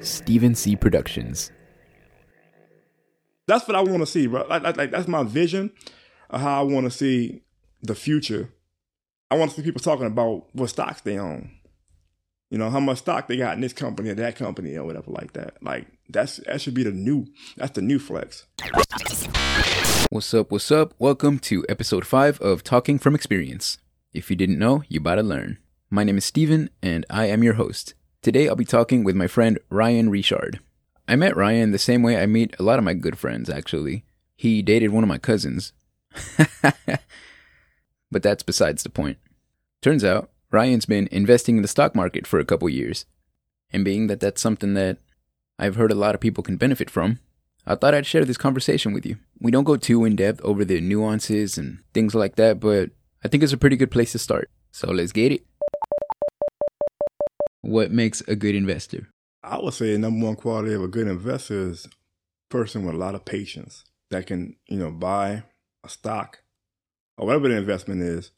Steven C. Productions. That's what I want to see, bro. Like, like, like that's my vision of how I want to see the future. I want to see people talking about what stocks they own. You know, how much stock they got in this company or that company or whatever like that. Like that's that should be the new that's the new flex. What's up? What's up? Welcome to episode 5 of Talking from Experience. If you didn't know, you better learn. My name is Steven and I am your host. Today I'll be talking with my friend Ryan Richard. I met Ryan the same way I meet a lot of my good friends actually. He dated one of my cousins. but that's besides the point. Turns out Ryan's been investing in the stock market for a couple years. And being that that's something that I've heard a lot of people can benefit from, I thought I'd share this conversation with you. We don't go too in depth over the nuances and things like that, but I think it's a pretty good place to start. So let's get it. What makes a good investor? I would say the number one quality of a good investor is person with a lot of patience that can, you know, buy a stock or whatever the investment is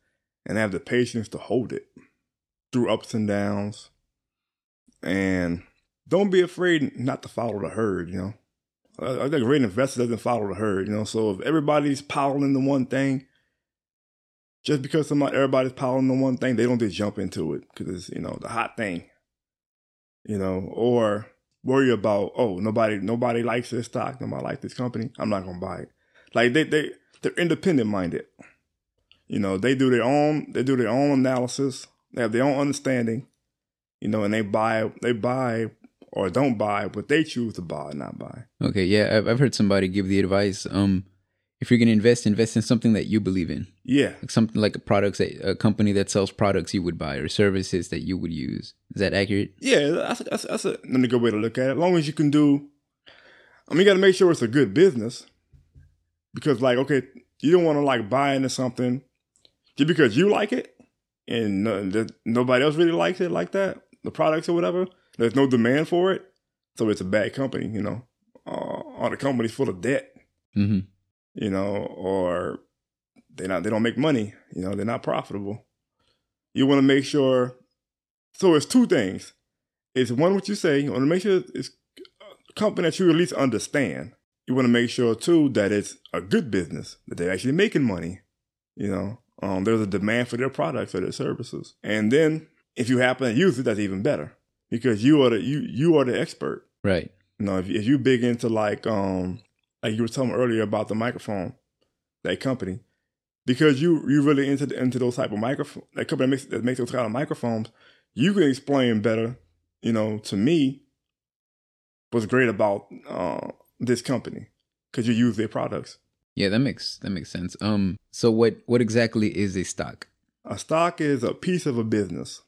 and have the patience to hold it through ups and downs. And don't be afraid not to follow the herd, you know. I think a great investor doesn't follow the herd, you know. So if everybody's piling the one thing, just because somebody everybody's piling the one thing, they don't just jump into it because it's you know the hot thing, you know, or worry about oh nobody nobody likes this stock, nobody likes this company, I'm not gonna buy it. Like they they they're independent minded, you know. They do their own they do their own analysis, they have their own understanding, you know, and they buy they buy or don't buy what they choose to buy or not buy. Okay, yeah, I've, I've heard somebody give the advice. Um, if you're going to invest, invest in something that you believe in. Yeah, like something like a products, a company that sells products you would buy or services that you would use. Is that accurate? Yeah, that's that's, that's a, good way to look at it. As long as you can do, I mean, you got to make sure it's a good business because, like, okay, you don't want to like buy into something just because you like it and no, nobody else really likes it like that, the products or whatever. There's no demand for it, so it's a bad company. You know, uh, or the company's full of debt. Mm-hmm. You know, or they not they don't make money. You know, they're not profitable. You want to make sure. So it's two things. It's one what you say. You want to make sure it's a company that you at least understand. You want to make sure too that it's a good business that they're actually making money. You know, um, there's a demand for their products or their services, and then if you happen to use it, that's even better because you are the you you are the expert. Right. You know, if, if you big into like um like you were telling me earlier about the microphone, that company, because you you really into into those type of microphone that company that makes that makes those kind of microphones, you can explain better. You know, to me, what's great about uh, this company because you use their products. Yeah, that makes that makes sense. Um, so what what exactly is a stock? A stock is a piece of a business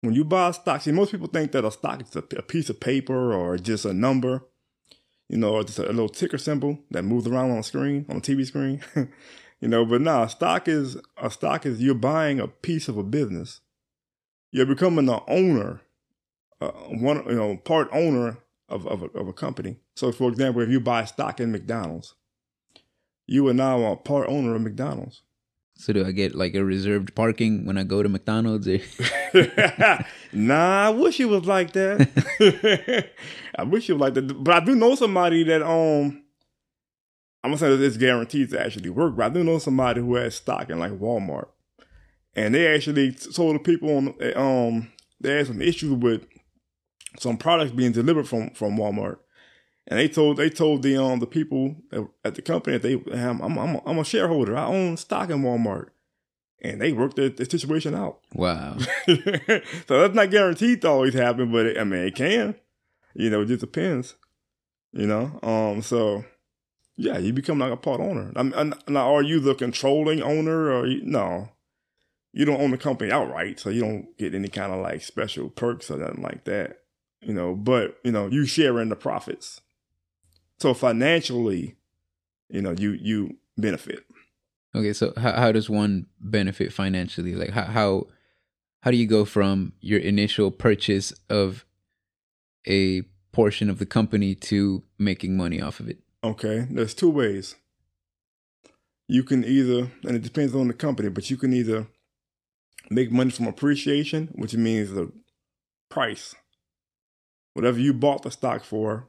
when you buy a stock, see, most people think that a stock is a, a piece of paper or just a number, you know, or just a, little ticker symbol that moves around on a screen, on a TV screen, you know. But nah, a stock is a stock is you're buying a piece of a business. You're becoming the owner, uh, one you know, part owner of of a, of a company. So, for example, if you buy stock in McDonald's, you are now a part owner of McDonald's. So do I get like a reserved parking when I go to McDonald's? nah, I wish it was like that. I wish it was like that. But I do know somebody that um I'm gonna say that it's guaranteed to actually work, but I do know somebody who has stock in like Walmart. And they actually told the people on um they had some issues with some products being delivered from from Walmart and they told they told the um the people at the company that they I'm I'm I'm a, I'm a shareholder. I own stock in Walmart, and they worked the, the situation out. Wow. so that's not guaranteed to always happen, but it, I mean it can. You know, it just depends. You know, um. So yeah, you become like a part owner. I'm, I'm, now, are you the controlling owner or you, no? You don't own the company outright, so you don't get any kind of like special perks or nothing like that. You know, but you know, you share in the profits. So financially, you know, you you benefit. Okay, so how how does one benefit financially? Like how how how do you go from your initial purchase of a portion of the company to making money off of it? Okay, there's two ways. You can either, and it depends on the company, but you can either make money from appreciation, which means the price. Whatever you bought the stock for,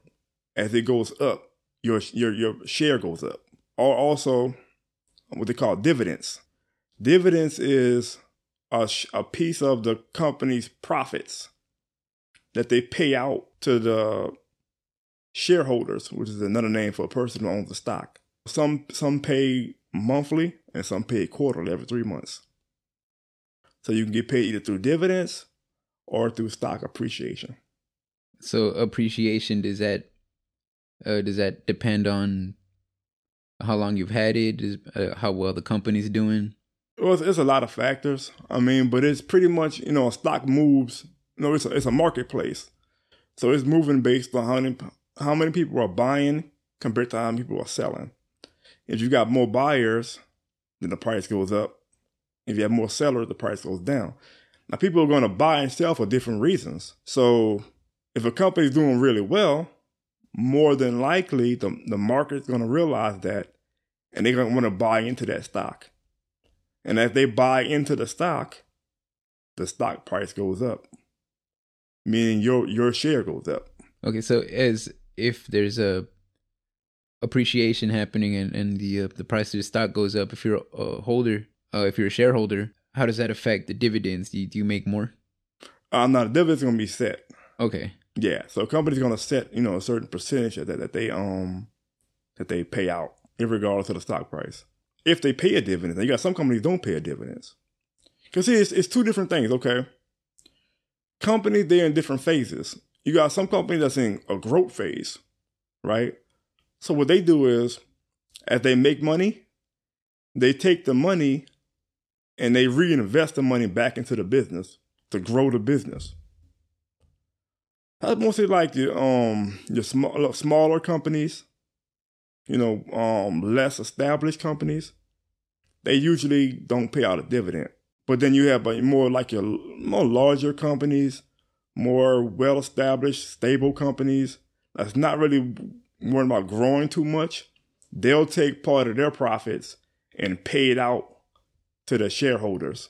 as it goes up, your your your share goes up. Or also, what they call dividends. Dividends is a, a piece of the company's profits that they pay out to the shareholders, which is another name for a person who owns the stock. Some some pay monthly and some pay quarterly every three months. So you can get paid either through dividends or through stock appreciation. So appreciation does that uh, does that depend on how long you've had it? Is uh, how well the company's doing? Well, it's, it's, a lot of factors. I mean, but it's pretty much you know stock moves. You know, it's a, it's a marketplace, so it's moving based on how many how many people are buying compared to how many people are selling. If you got more buyers, then the price goes up. If you have more sellers, the price goes down. Now, people are going to buy and sell for different reasons. So, if a company's doing really well, more than likely the, the market's going to realize that and they're going to want to buy into that stock. And as they buy into the stock, the stock price goes up, meaning your your share goes up. Okay, so as if there's a appreciation happening and, and the uh, the price of the stock goes up, if you're a holder, uh, if you're a shareholder, how does that affect the dividends? Do you, do you make more? Uh, no, the dividends going to be set. Okay. Yeah, so a company's going to set you know a certain percentage that that they um that they pay out, in regardless of the stock price. If they pay a dividend, you got some companies don't pay a dividends. Because it's, it's two different things. Okay, companies they're in different phases. You got some companies that's in a growth phase, right? So what they do is, as they make money, they take the money and they reinvest the money back into the business to grow the business. That's mostly like your um your small, smaller companies, you know, um less established companies. They usually don't pay out a dividend. But then you have more like your more larger companies, more well established, stable companies that's not really worrying about growing too much. They'll take part of their profits and pay it out to the shareholders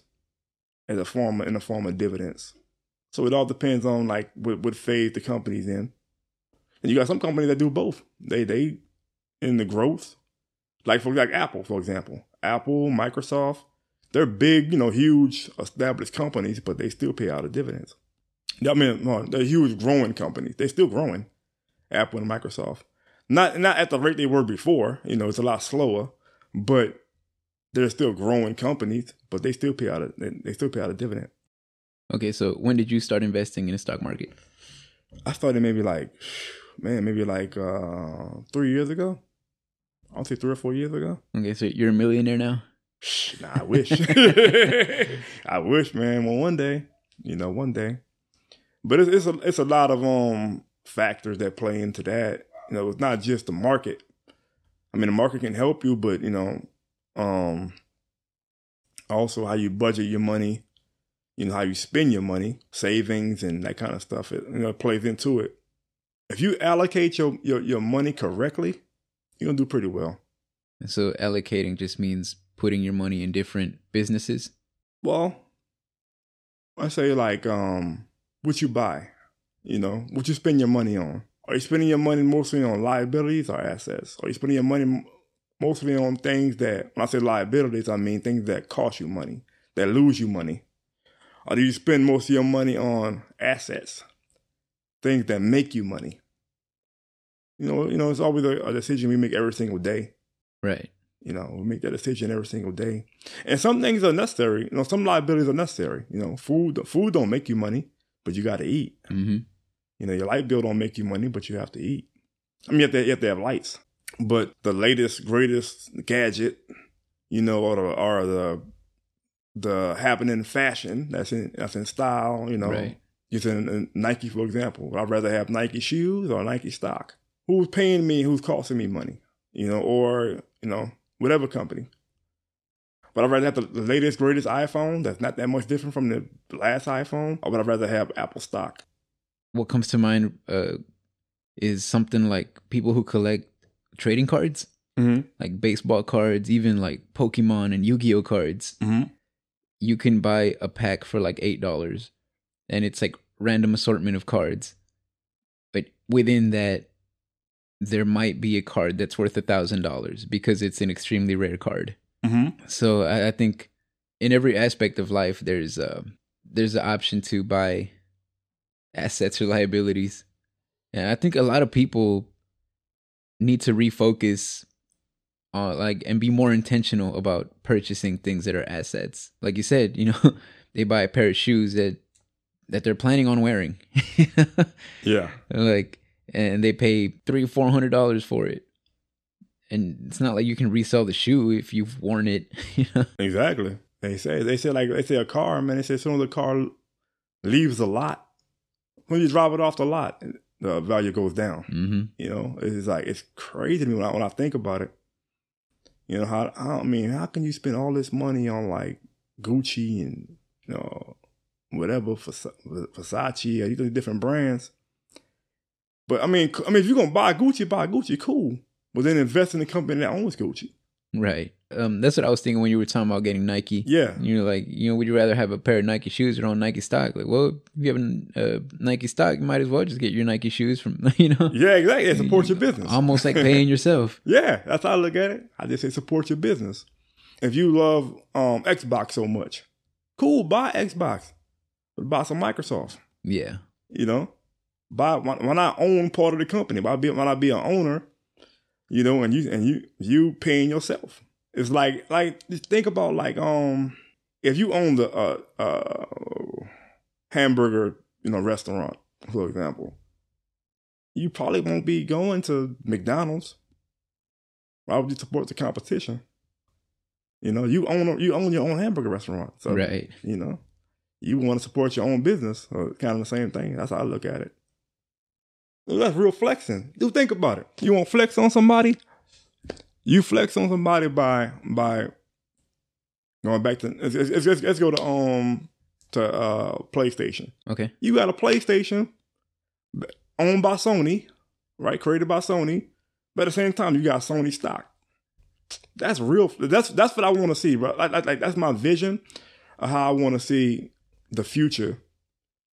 as a form of, in the form of dividends. So it all depends on like what, what phase the company's in. And you got some companies that do both. They they in the growth, like for like Apple, for example, Apple, Microsoft, they're big, you know, huge established companies, but they still pay out a dividends. I mean, they're huge growing companies. They're still growing, Apple and Microsoft. Not not at the rate they were before. You know, it's a lot slower, but they're still growing companies. But they still pay out a they still pay out a dividend. Okay, so when did you start investing in the stock market? I started maybe like, man, maybe like uh three years ago. I'll say three or four years ago. Okay, so you're a millionaire now. Nah, I wish. I wish, man. Well, one day, you know, one day. But it's it's a it's a lot of um factors that play into that. You know, it's not just the market. I mean, the market can help you, but you know, um, also how you budget your money, you know, how you spend your money, savings and that kind of stuff. It you know plays into it. If you allocate your your, your money correctly, you're gonna do pretty well. And so allocating just means putting your money in different businesses. Well, I say like um what you buy, you know, what you spend your money on. Are you spending your money mostly on liabilities or assets? Are you spending your money mostly on things that, when I say liabilities, I mean things that cost you money, that lose you money? Or do you spend most of your money on assets, things that make you money? You know, you know, it's always a, a decision we make every single day. Right. You know, we make that decision every single day. And some things are necessary. You know, some liabilities are necessary. You know, food food don't make you money, but you got to eat. Mm-hmm. You know, your light bill don't make you money, but you have to eat. I mean, you have to, you have, to have lights. But the latest, greatest gadget, you know, or the, or the the happening fashion that's in that's in style, you know, right. using in Nike for example. I'd rather have Nike shoes or Nike stock. Who's paying me? Who's costing me money? You know, or you know, whatever company. But I'd rather have the, the latest, greatest iPhone that's not that much different from the last iPhone, or would I rather have Apple stock? what comes to mind uh, is something like people who collect trading cards, Mm-hmm. like baseball cards, even like Pokemon and Yu Gi Oh cards. Mm-hmm. You can buy a pack for like eight dollars, and it's like random assortment of cards, but within that, there might be a card that's worth a thousand dollars because it's an extremely rare card. Mm-hmm. So I, I think in every aspect of life, there's uh, there's an option to buy assets or liabilities, and I think a lot of people need to refocus uh, like and be more intentional about purchasing things that are assets. Like you said, you know, they buy a pair of shoes that that they're planning on wearing. Yeah. like and they pay three four hundred dollars for it. And it's not like you can resell the shoe if you've worn it. You know? Exactly. They say they say like they say a car, man. They say as soon as the car leaves the lot, when you drive it off the lot, the value goes down. hmm You know, it's like it's crazy to me when I, when I think about it. You know how I mean, how can you spend all this money on like Gucci and you know whatever Versa- Versace or these different brands? But I mean, I mean, if you're gonna buy Gucci, buy Gucci, cool. But then invest in the company that owns Gucci. Right. Um, that's what I was thinking when you were talking about getting Nike. Yeah, You're like, you know, would you rather have a pair of Nike shoes or own Nike stock? Like, well, if you have a uh, Nike stock, you might as well just get your Nike shoes from, you know, yeah, exactly. It supports your business. almost like paying yourself. Yeah, that's how I look at it. I just say support your business. If you love um, Xbox so much, cool, buy Xbox. But buy some Microsoft. Yeah. You know, buy why, why not own part of the company? Why be why not be an owner? You know, and you and you you paying yourself. It's like like think about like um if you own the uh uh hamburger you know restaurant for example, you probably won't be going to McDonald's. Why would you support the competition? You know, you own you own your own hamburger restaurant, so Right. you know, you want to support your own business. So kind of the same thing. That's how I look at it. That's real flexing. Do think about it. You want to flex on somebody? You flex on somebody by by going back to let's, let's, let's, let's go to um to uh PlayStation. Okay. You got a PlayStation owned by Sony, right? Created by Sony, but at the same time, you got Sony stock. That's real. That's that's what I want to see, bro. Like, like, like that's my vision of how I want to see the future.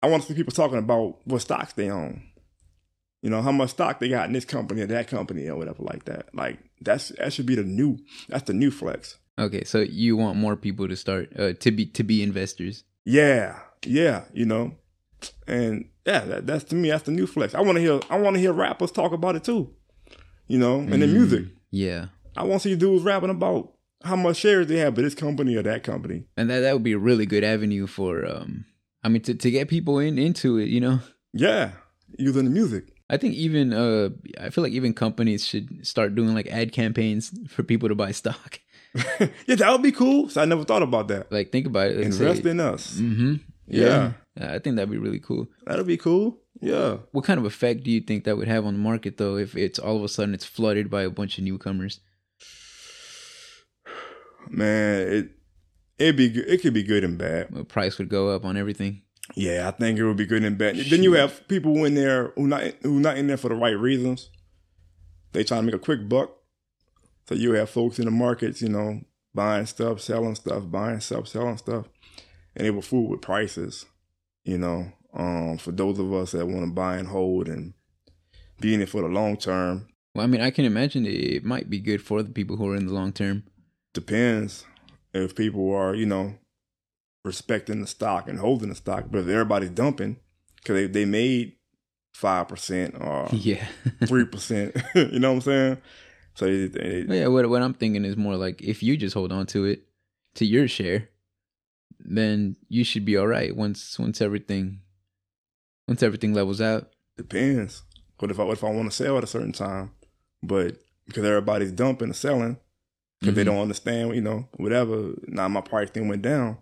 I want to see people talking about what stocks they own. You know how much stock they got in this company or that company or whatever like that. Like that's that should be the new. That's the new flex. Okay. So you want more people to start uh, to be to be investors. Yeah, yeah, you know, and yeah, that, that's to me that's the new flex. I want to hear I want to hear rappers talk about it too, you know, and the music. Yeah. I want to see dudes rapping about how much shares they have by this company or that company. And that that would be a really good avenue for um I mean to to get people in into it, you know. Yeah, using the music. I think even uh I feel like even companies should start doing like ad campaigns for people to buy stock. yeah, that would be cool. So I never thought about that. Like think about it. Like, Invest in us. Mm-hmm. Yeah. I think that'd be really cool. That'd be cool. Yeah. What kind of effect do you think that would have on the market though if it's all of a sudden it's flooded by a bunch of newcomers? Man, it it'd be. It could be good and bad. The price would go up on everything. Yeah, I think it would be good and bad. Then you have people in there who not who not in there for the right reasons. They trying to make a quick buck. So you have folks in the markets, you know, buying stuff, selling stuff, buying stuff, selling stuff, and they will fool with prices. You know, um, for those of us that want to buy and hold and be in it for the long term, Well, I mean, I can imagine it might be good for the people who are in the long term. depends if people are, you know, respecting the stock and holding the stock. But if everybody's dumping because they, they made five percent or Yeah. three percent, you know what I'm saying? So they, they, Well, yeah, what what I'm thinking is more like if you just hold on to it, to your share, then you should be all right once once everything once everything levels out. depends. What if I what if I want to sell at a certain time, but because everybody's dumping and selling because they Mhm. don't understand, you know, whatever. Now my price thing went down,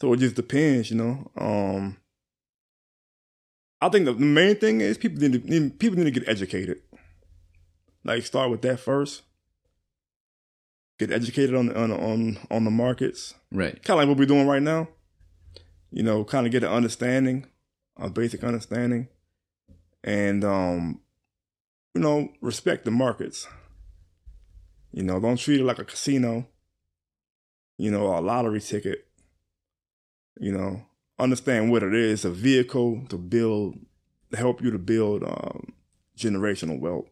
so it just depends, you know. Um, I think the, main thing is people need, to, need people need to get educated. Like start with that first. Get educated on the, on on on the markets, Right. kind of like what we're doing right now. You know, kind of get an understanding, a basic understanding, and um, you know, respect the markets. You know, don't treat it like a casino. You know, a lottery ticket. You know, understand what it is. It's a vehicle to build, to help you to build um, generational wealth.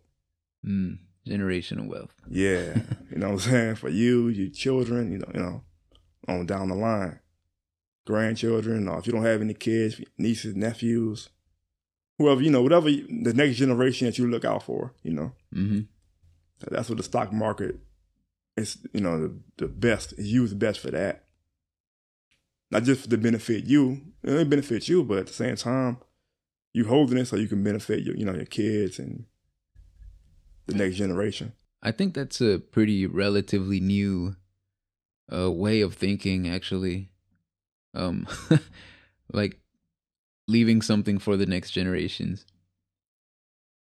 Mm, generational wealth. Yeah, you know what I'm saying for you, your children, you know, you know, on down the line, grandchildren, or if you don't have any kids, nieces, nephews, whoever you know, whatever the next generation that you look out for, you know. Mm-hmm. That's what the stock market is, you know, the, the best is used best for that. Not just to benefit you, it benefits you, but at the same time, you holding it so you can benefit your, you know, your kids and the next generation. I think that's a pretty relatively new uh, way of thinking, actually. Um, like leaving something for the next generations.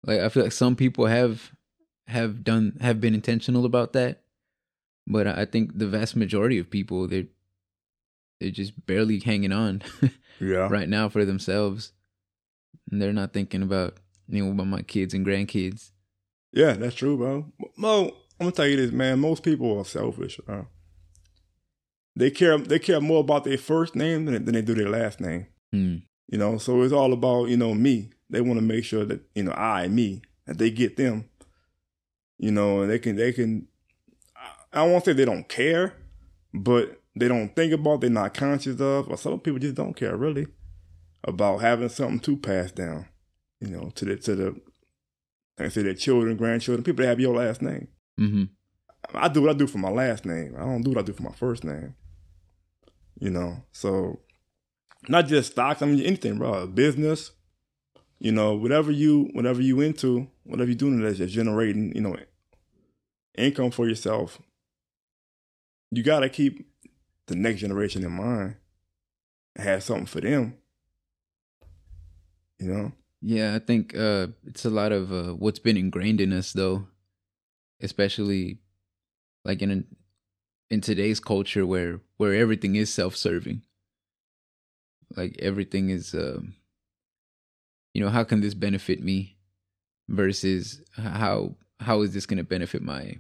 Like I feel like some people have have done have been intentional about that, but I think the vast majority of people they're they're just barely hanging on Yeah. right now for themselves, and they're not thinking about you know about my kids and grandkids. Yeah, that's true, bro. Mo, I'm gonna tell you this, man. Most people are selfish. Bro. They care. They care more about their first name than, than they do their last name. Hmm. You know, so it's all about you know me. They want to make sure that you know I me that they get them. You know, and they can they can. I- I won't say they don't care, but they don't think about. They're not conscious of, or some people just don't care really about having something to pass down. You know, to the to the like I say their children, grandchildren, people that have your last name. Mm-hmm. I do what I do for my last name. I don't do what I do for my first name. You know, so not just stocks. I mean anything, bro. Business. You know, whatever you whatever you into, whatever you're doing that's just generating, you know, income for yourself. You gotta keep the next generation in mind. Have something for them. You know. Yeah, I think uh, it's a lot of uh, what's been ingrained in us, though, especially like in in today's culture where where everything is self-serving. Like everything is, um, you know, how can this benefit me, versus how how is this going to benefit my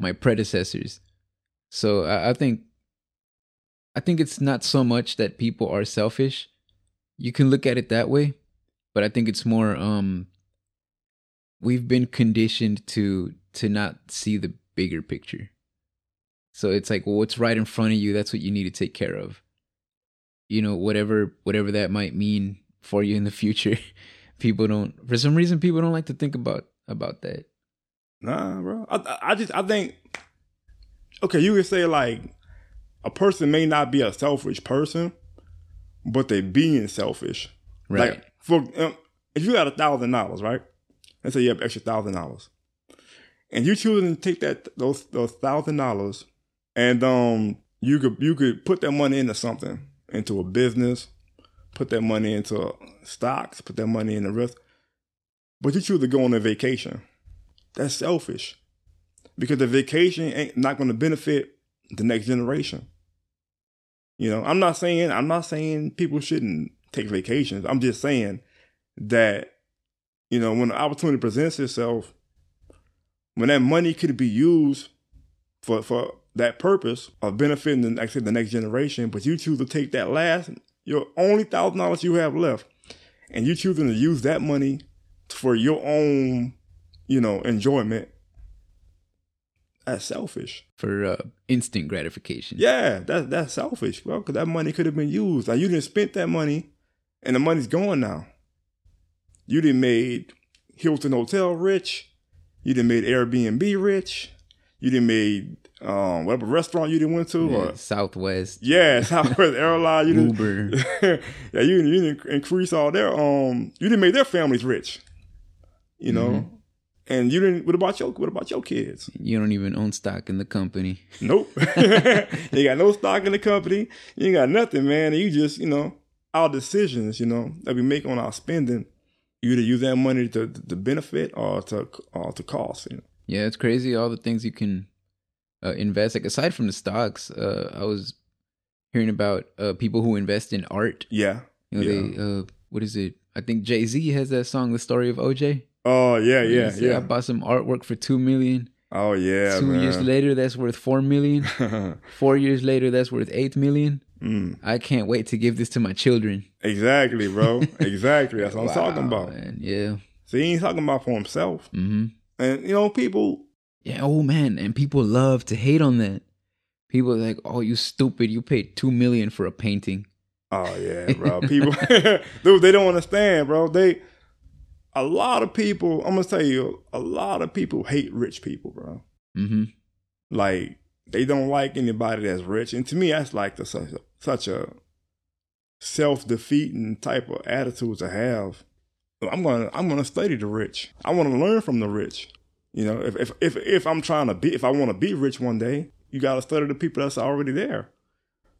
my predecessors? So I, I think I think it's not so much that people are selfish. You can look at it that way, but I think it's more um we've been conditioned to to not see the bigger picture. So it's like well, what's right in front of you, that's what you need to take care of. You know, whatever whatever that might mean for you in the future. People don't for some reason people don't like to think about about that. Nah, bro. I, I- I just I think okay, you could say like a person may not be a selfish person, but they being selfish. Right. Like for um, if you got a thousand dollars, right? Let's say you have extra thousand dollars, and you choosing to take that those those thousand dollars, and um you could you could put that money into something, into a business, put that money into stocks, put that money in the rest, but you choose to go on a vacation. That's selfish, because the vacation ain't not going to benefit the next generation. You know, I'm not saying I'm not saying people shouldn't take vacations. I'm just saying that you know when the opportunity presents itself, when that money could be used for for that purpose of benefiting the, said, the next generation, but you choose to take that last your only thousand dollars you have left, and you choosing to use that money for your own, you know, enjoyment. That's selfish. For uh, instant gratification. Yeah, that's that's selfish, bro. Because that money could have been used. Now you didn't spend that money, and the money's gone now. You didn't made Hilton Hotel rich. You didn't made Airbnb rich. You didn't made um, whatever restaurant you didn't went to. Yeah, Or, Southwest, yeah, Southwest Airlines. You didn't, Uber. yeah, you, you didn't increase all their um. You didn't make their families rich. You know, Mm-hmm. And you didn't. What about your What about your kids? You don't even own stock in the company. Nope. you got no stock in the company. You ain't got nothing, man. And you just, you know, our decisions, you know, that we make on our spending, you either use that money to to benefit or to or to cost. You know? Yeah, it's crazy all the things you can uh, invest. Like aside from the stocks, uh, I was hearing about uh, people who invest in art. Yeah. You know, Yeah. they uh, what is it? I think Jay Z has that song, "The Story of OJ." Oh yeah, yeah, He said, I bought some artwork for two million. Oh yeah, Two man. years later, that's worth four million. Four years later, that's worth eight million. Mm. I can't wait to give this to my children. Exactly, bro. exactly. That's what I'm talking about. man. Yeah. See, he ain't talking about for himself. hmm And you know, people. Yeah. Oh man, and people love to hate on that. People are like, "Oh, you stupid! You paid two million for a painting." Oh yeah, bro. People, dude, they don't understand, bro. They, a lot of people. I'm gonna tell you, a lot of people hate rich people, bro. hmm Like they don't like anybody that's rich, and to me, that's like the, such a, such a self defeating type of attitude to have. I'm gonna I'm gonna study the rich. I want to learn from the rich. You know, if if if if I'm trying to be, if I want to be rich one day, you gotta study the people that's already there.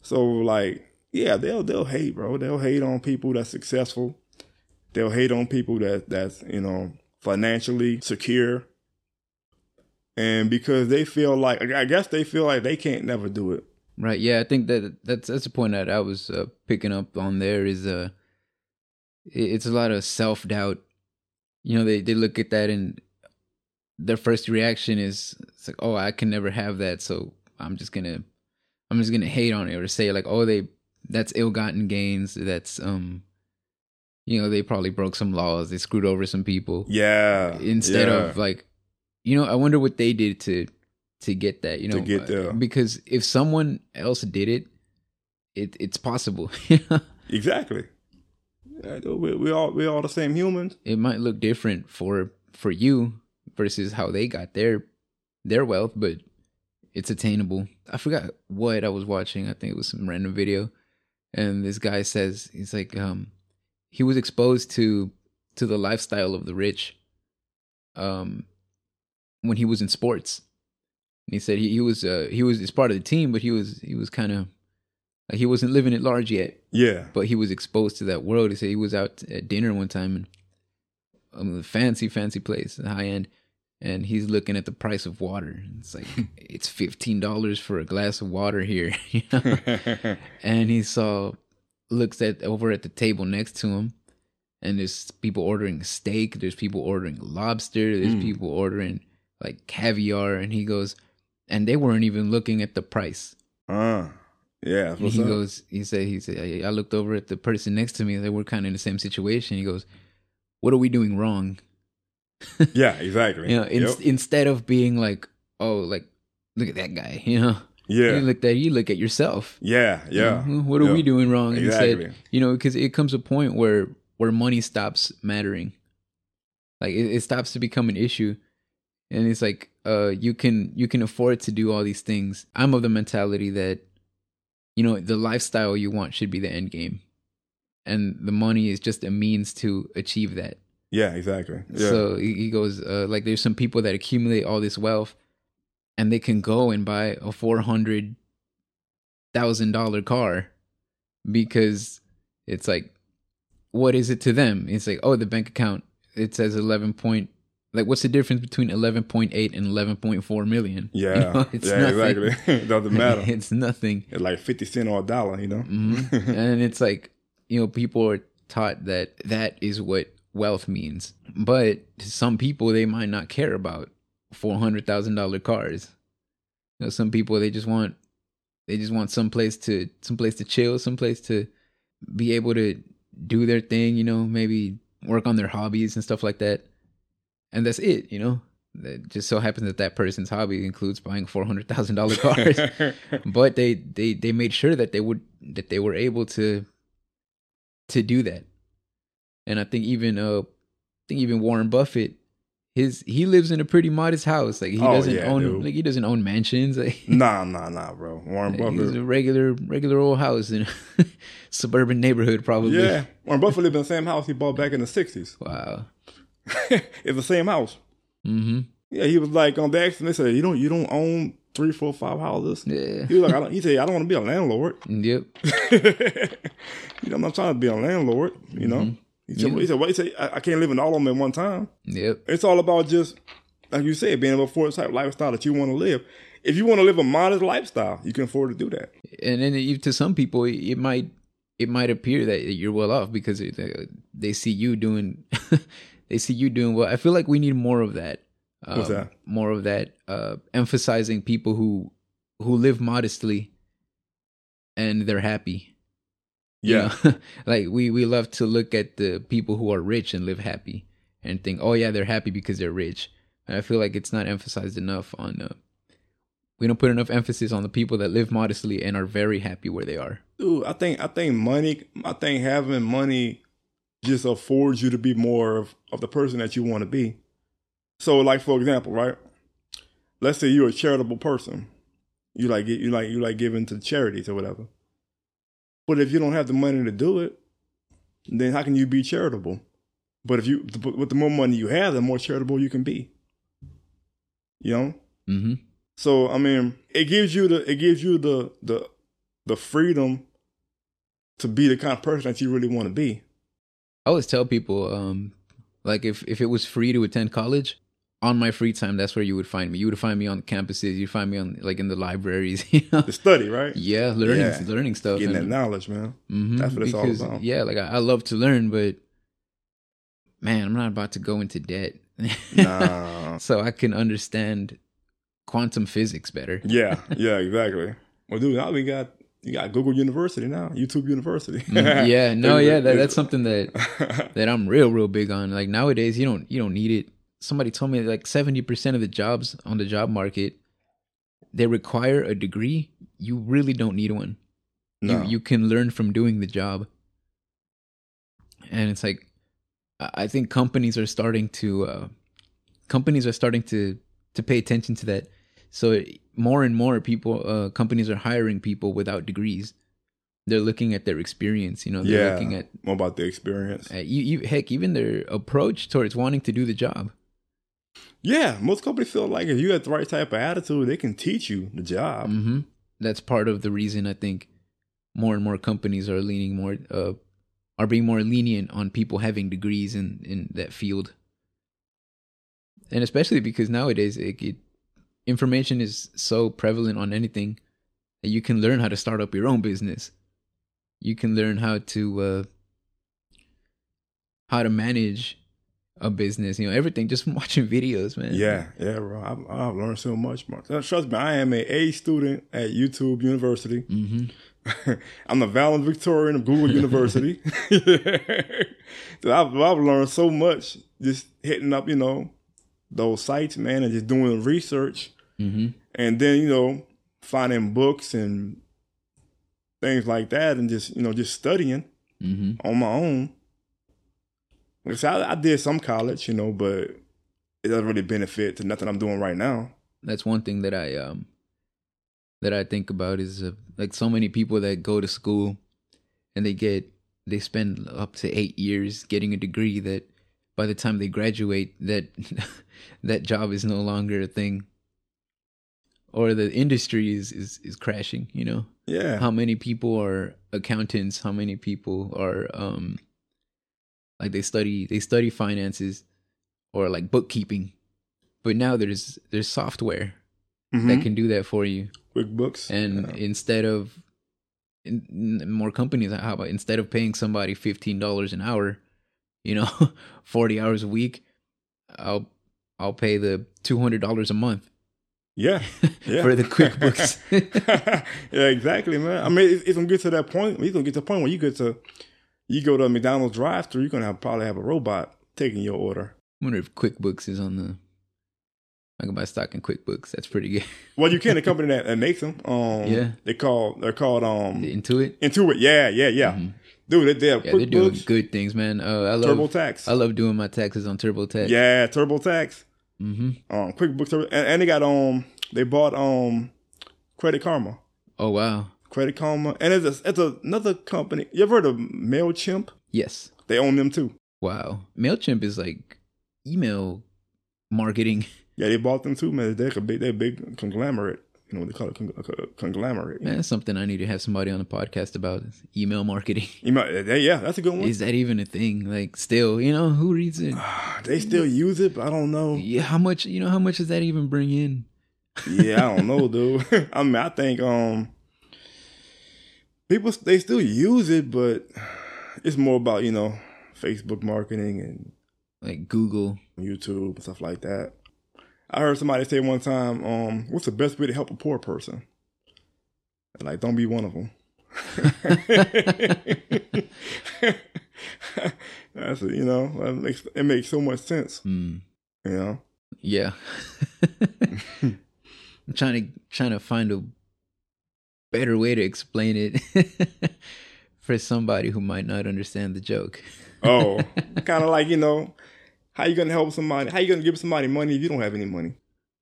So like, yeah, they'll they'll hate, bro. They'll hate on people that's successful. They'll hate on people that that's you know financially secure. And because they feel like, I guess they feel like they can't never do it. Right. Yeah, I think that that's that's the point that I was uh, picking up on. There is a it's a lot of self doubt. You know, they they look at that and their first reaction is it's like, oh, I can never have that, so I'm just gonna I'm just gonna hate on it or say like, oh, they that's ill gotten gains. That's um, you know, they probably broke some laws. They screwed over some people Yeah. instead yeah. of like you know i wonder what they did to to get that you To know get uh, there. because if someone else did it it it's possible exactly. We, we all we all the same humans. it might look different for for you versus how they got their their wealth but it's attainable i forgot what i was watching i think it was some random video and this guy says he's like um he was exposed to to the lifestyle of the rich um when he was in sports and he said he, he was uh he was as part of the team but he was he was kind of like he wasn't living at large yet Yeah. but he was exposed to that world. He said he was out at dinner one time and um, a fancy, fancy place, high end, and he's looking at the price of water. It's like it's fifteen dollars for a glass of water here, you know? and he saw looks at over at the table next to him, and there's people ordering steak. There's people ordering lobster. There's Mm. people ordering like caviar, and he goes, and they weren't even looking at the price. uh, yeah. And he up? goes, he said, he said, I, I looked over at the person next to me. They were kind of in the same situation. He goes, what are we doing wrong? yeah, exactly. You know, in, Yep. instead of being like, oh, like, look at that guy, you know, yeah, you look at, you look at yourself. yeah, yeah. You know, what are yeah. we doing wrong? Exactly. said, you know, because it comes a point where, where money stops mattering. Like it, it stops to become an issue. And it's like, uh, you can, you can afford to do all these things. I'm of the mentality that, you know, the lifestyle you want should be the end game. And the money is just a means to achieve that. Yeah, exactly. Yeah. So he he goes, uh, like, there's some people that accumulate all this wealth, and they can go and buy a four hundred thousand dollar car because it's like, what is it to them? It's like, oh, the bank account it says eleven point. Like, what's the difference between eleven point eight and eleven point four million? You yeah, know, it's yeah, nothing. exactly. Doesn't matter. it's nothing. It's like fifty cent or a dollar, you know. Mhm. and it's like you know people are taught that that is what wealth means but to some people they might not care about $400000 cars. You know some people they just want they just want some place to some place to chill some place to be able to do their thing you know maybe work on their hobbies and stuff like that. And that's it you know? It just so happens that that person's hobby includes buying $400000 cars. But they they they made sure that they would that they were able to to do that. And i think even uh i think even warren buffett his he lives in a pretty modest house like he Oh, doesn't yeah, own dude. like he doesn't own mansions like, nah, nah, nah, bro. Warren like, he's a regular regular old house in a suburban neighborhood probably Yeah, Warren Buffett lived in the same house he bought back in the '60s. wow it's the same house. mm-hmm Yeah, he was like on the accident. They said, "You don't, you don't own three, four, five houses." yeah He was like, I don't, "He said, I don't want to be a landlord. yep you know, I'm not trying to be a landlord. You know." He said, Yeah. "He said, well, he said I, I can't live in all of them at one time. yep It's all about just, like you said, being able to afford the type of lifestyle that you want to live. If you want to live a modest lifestyle, you can afford to do that. and then it- to some people it it might it might appear that you're well off because it, uh, they see you doing they see you doing well i feel like we need more of that um, What's that? more of that uh emphasizing people who who live modestly and they're happy. Yeah. You know? like we we love to look at the people who are rich and live happy and think, "Oh yeah, they're happy because they're rich." And I feel like it's not emphasized enough on uh, we don't put enough emphasis on the people that live modestly and are very happy where they are. Dude, I think I think money I think having money just affords you to be more of, of the person that you want to be. So like for example, right? Let's say you're a charitable person. You like you like you like giving to charities or whatever. But if you don't have the money to do it, then how can you be charitable? But if you with the more money you have, the more charitable you can be. You know? Mm-hmm. So I mean, it gives you the it gives you the the the freedom to be the kind of person that you really want to be. I always tell people, um, like if if it was free to attend college, on my free time, that's where you would find me. You would find me on campuses. You'd find me on like in the libraries. You know? The study, right? Yeah, learning Yeah. learning stuff. Getting that knowledge, man. Mhm, That's what it's all about. Yeah, like I, I love to learn, but man, I'm not about to go into debt. Nah. so I can understand quantum physics better. yeah, yeah, exactly. Well, dude, now we got you got Google University now, YouTube University. Mhm, yeah, no, yeah, that, that's something that that I'm real, real big on. Like nowadays, you don't you don't need it. Somebody told me like seventy percent of the jobs on the job market they require a degree. You really don't need one. no. You you can learn from doing the job. And it's like I I think companies are starting to uh companies are starting to to pay attention to that. So more and more people uh companies are hiring people without degrees. They're looking at their experience, you know, they're yeah, looking at more about the experience. uh, you, you heck even their approach towards wanting to do the job. Yeah, most companies feel like if you have the right type of attitude, they can teach you the job. hmm That's part of the reason I think more and more companies are leaning more, uh, are being more lenient on people having degrees in in that field, and especially because nowadays it, it information is so prevalent on anything that you can learn how to start up your own business. You can learn how to uh, how to manage a business. You know everything just from watching videos, man. Yeah, yeah, bro. I've, I've learned so much. Trust me, I am a A student at YouTube University. hmm I'm the valedictorian of Google University. so I've, I've learned so much just hitting up, you know, those sites, man, and just doing research. hmm And then, you know, finding books and things like that and just, you know, just studying hmm on my own. Like I, said, I, I did some college, you know, but it doesn't really benefit to nothing I'm doing right now. that's one thing that I um that I think about is uh, like so many people that go to school and they get they spend up to 8 years getting a degree that by the time they graduate that that job is no longer a thing or the industry is is, is crashing, you know. Yeah. How many people are accountants, how many people are um like they study they study finances or like bookkeeping. But now there's there's software Mhm. that can do that for you. QuickBooks. And yeah. instead of in, in more companies, how about instead of paying somebody fifteen dollars an hour, you know, forty hours a week, I'll I'll pay the two hundred dollars a month yeah. Yeah. for the QuickBooks. yeah, exactly, man. I mean, it's, it's gonna get to that point. It's gonna get to the point where you get to, you go to a McDonald's drive-through, you're gonna have, probably have a robot taking your order. I wonder if QuickBooks is on the. I can buy stock in QuickBooks. That's pretty good. Well, you can. The company that, that makes them. Um, Yeah. They call. They're called um Intuit. Intuit. Yeah, yeah, yeah. Mhm. Dude, they, they have Yeah, they're doing good things, man. Uh, I love TurboTax. I love doing my taxes on TurboTax. yeah, TurboTax. Mm-hmm. Um, QuickBooks, Turbo- and, and they got um, they bought um, Credit Karma. Oh wow. Credit Karma, and it's a, it's another company. You ever heard of Mailchimp? Yes. They own them too. Wow. Mailchimp is like email marketing. Yeah, they bought them too, man. They're a big, they're a big conglomerate. You know what they call it, con- a conglomerate. Man, that's something I need to have somebody on the podcast about. Email marketing. They- yeah, that's a good one. Is that even a thing? Like, still, you know, who reads it? they still use it, but I don't know. Yeah, how much? You know, how much does that even bring in? yeah, I don't know, dude. I mean, I think um, people they still use it, but it's more about you know Facebook marketing and Like Google. YouTube and stuff like that. I heard somebody say one time, um, "What's the best way to help a poor person?" And like, don't be one of them. That's it, you know, it makes it makes so much sense. Mm, You know, yeah. I'm trying to trying to find a better way to explain it for somebody who might not understand the joke. oh, kind of like you know, how you gonna help somebody? How you gonna give somebody money if you don't have any money?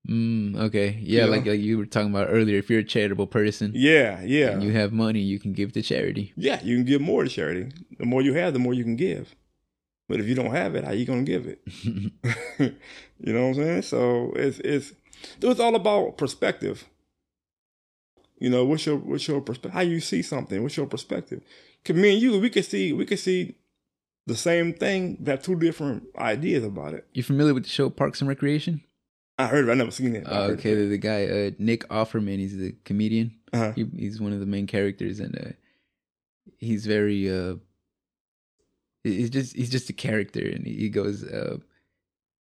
Mm, okay. Yeah, Yeah. like like you were talking about earlier. If you're a charitable person Yeah, yeah, and you have money, you can give to charity. yeah. You can give more to charity. The more you have, the more you can give. But if you don't have it, how you gonna give it? you know what I'm saying? So it's it's it's all about perspective. You know, what's your what's your perspective? How you see something? What's your perspective? Cause me and you, we can see we can see the same thing, but have two different ideas about it. you familiar with the show Parks and Recreation? I heard it. I never seen it. Uh, okay, the, the guy uh, Nick Offerman. He's the comedian. Uh-huh. He, he's one of the main characters, and uh, he's very. Uh, he's just he's just a character, and he goes. Uh,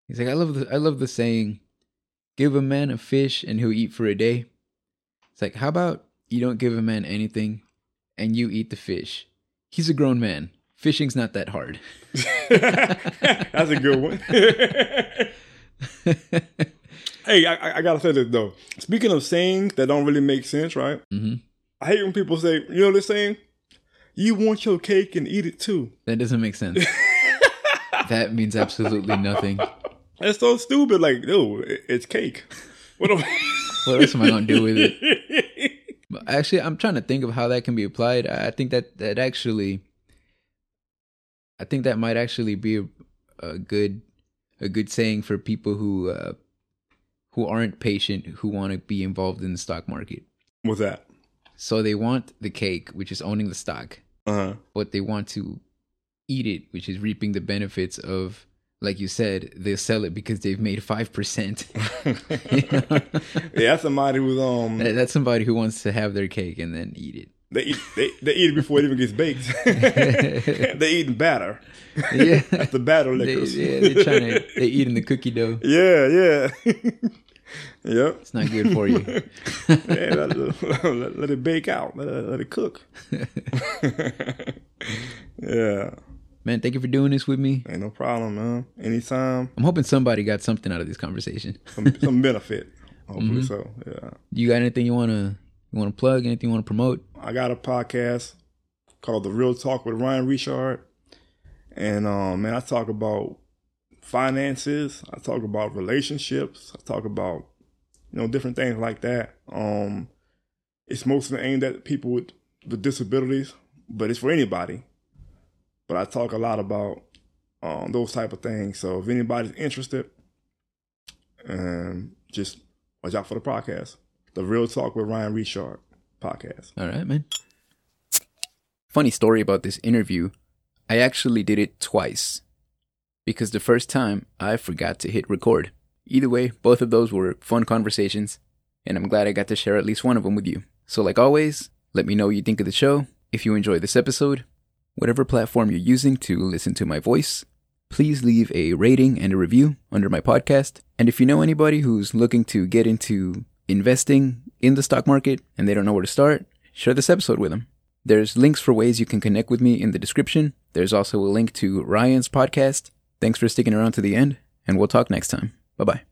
he's like, I love the I love the saying, "Give a man a fish, and he'll eat for a day." It's like, how about you don't give a man anything, and you eat the fish? He's a grown man. Fishing's not that hard. That's a good one. hey, I, I- gotta say this though. Speaking of sayings that don't really make sense, right? Mm-hmm. I hate when people say, you know this saying? You want your cake and eat it too. That doesn't make sense. that means absolutely nothing. That's so stupid. Like, no, it- it's cake. What am What else am I gonna do with it? But Actually, I'm trying to think of how that can be applied. I think that that actually, I think that might actually be a, a good, a good saying for people who, uh, who aren't patient, who want to be involved in the stock market. What's that? So they want the cake, which is owning the stock, Uh huh. but they want to eat it, which is reaping the benefits of, like you said, they sell it because they've made five percent. yeah, that's somebody who's um That's somebody who wants to have their cake and then eat it. they eat they, they eat it before it even gets baked. they eating batter. Yeah. That's the batter They, yeah, they're trying to they eating the cookie dough. Yeah, yeah. yep. It's not good for you. Yeah, let, let- let it bake out. Let let it cook. yeah. Man, thank you for doing this with me. Ain't no problem, man. Anytime. I'm hoping somebody got something out of this conversation. Some, some benefit. Hopefully Mm-hmm. so. Yeah. You got anything you wanna you wanna plug? Anything you wanna promote? I got a podcast called The Real Talk with Ryan Richard. And um, man, I talk about finances. I talk about relationships. I talk about you know different things like that. Um, it's mostly aimed at people with, with disabilities, but it's for anybody. But I talk a lot about um, those type of things. So if anybody's interested, um, just watch out for the podcast, The Real Talk with Ryan Richard podcast. All right, man. Funny story about this interview. I actually did it twice. Because the first time I forgot to hit record. Either way, both of those were fun conversations, and I'm glad I got to share at least one of them with you. So, like always, let me know what you think of the show. If you enjoy this episode, whatever platform you're using to listen to my voice, please leave a rating and a review under my podcast. And if you know anybody who's looking to get into investing in the stock market and they don't know where to start, share this episode with them. There's links for ways you can connect with me in the description. There's also a link to Ryan's podcast. Thanks for sticking around to the end, and we'll talk next time. Bye bye.